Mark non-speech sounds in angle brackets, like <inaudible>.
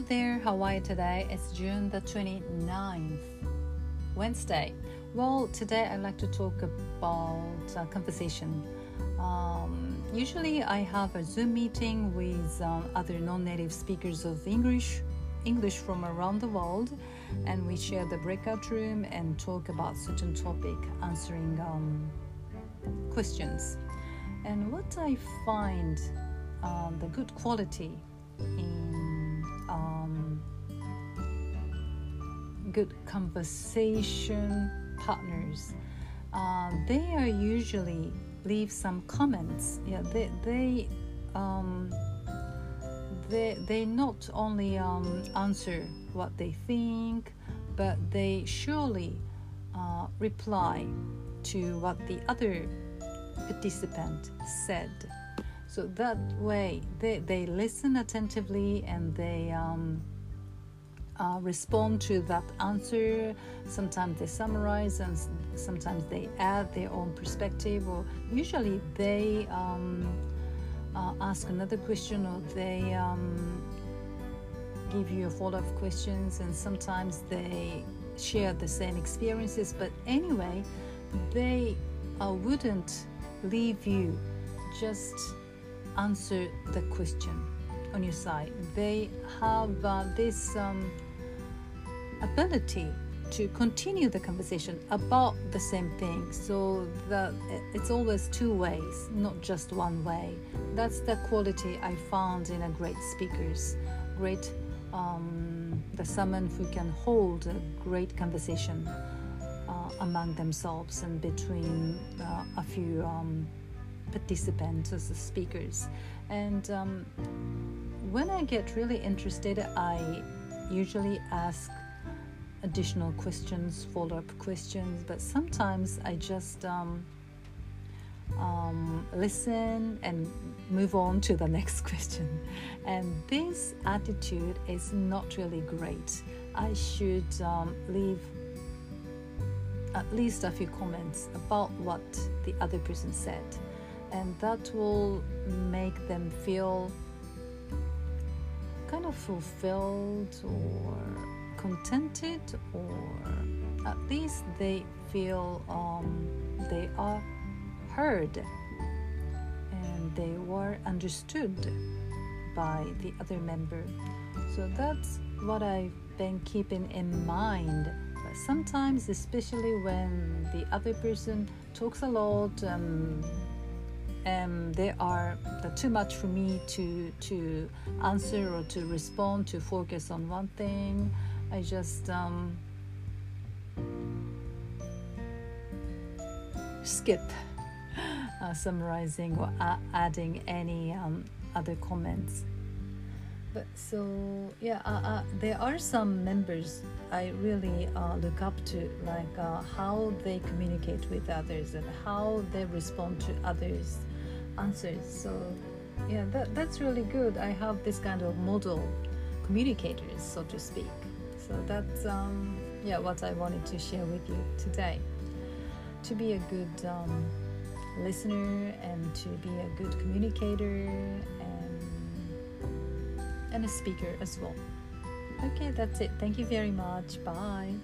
Hello there, Hawaii today. It's June the 29th, Wednesday. Well, today I'd like to talk about uh, conversation. Um, usually, I have a Zoom meeting with um, other non-native speakers of English, English from around the world, and we share the breakout room and talk about certain topic, answering um, questions. And what I find um, the good quality in um, good conversation partners, uh, they are usually leave some comments. Yeah, they they um, they they not only um, answer what they think, but they surely uh, reply to what the other participant said. So that way, they, they listen attentively and they um, uh, respond to that answer. Sometimes they summarize and sometimes they add their own perspective, or usually they um, uh, ask another question or they um, give you a follow up questions, and sometimes they share the same experiences. But anyway, they uh, wouldn't leave you just answer the question on your side. They have uh, this um, ability to continue the conversation about the same thing. So that it's always two ways, not just one way. That's the quality I found in a great speakers, great um, the someone who can hold a great conversation uh, among themselves and between uh, a few. Um, participants as speakers. And um, when I get really interested, I usually ask additional questions, follow up questions, but sometimes I just um, um, listen and move on to the <laughs> next question. And this attitude is not really great. I should um, leave at least a few comments about what the other person said and that will make them feel kind of fulfilled or contented or at least they feel um, they are heard and they were understood by the other member. So that's what i've been keeping in mind. But sometimes especially when the other person talks a lot um, um, they are too much for me to to answer or to respond to focus on one thing. I just um, skip uh, summarizing or a- adding any um, other comments but so yeah uh, uh, there are some members i really uh, look up to like uh, how they communicate with others and how they respond to others answers. So yeah, that, that's really good. I have this kind of model communicators, so to speak. So that's um, yeah what I wanted to share with you today. To be a good um, listener and to be a good communicator and and a speaker as well. Okay, that's it. Thank you very much. Bye.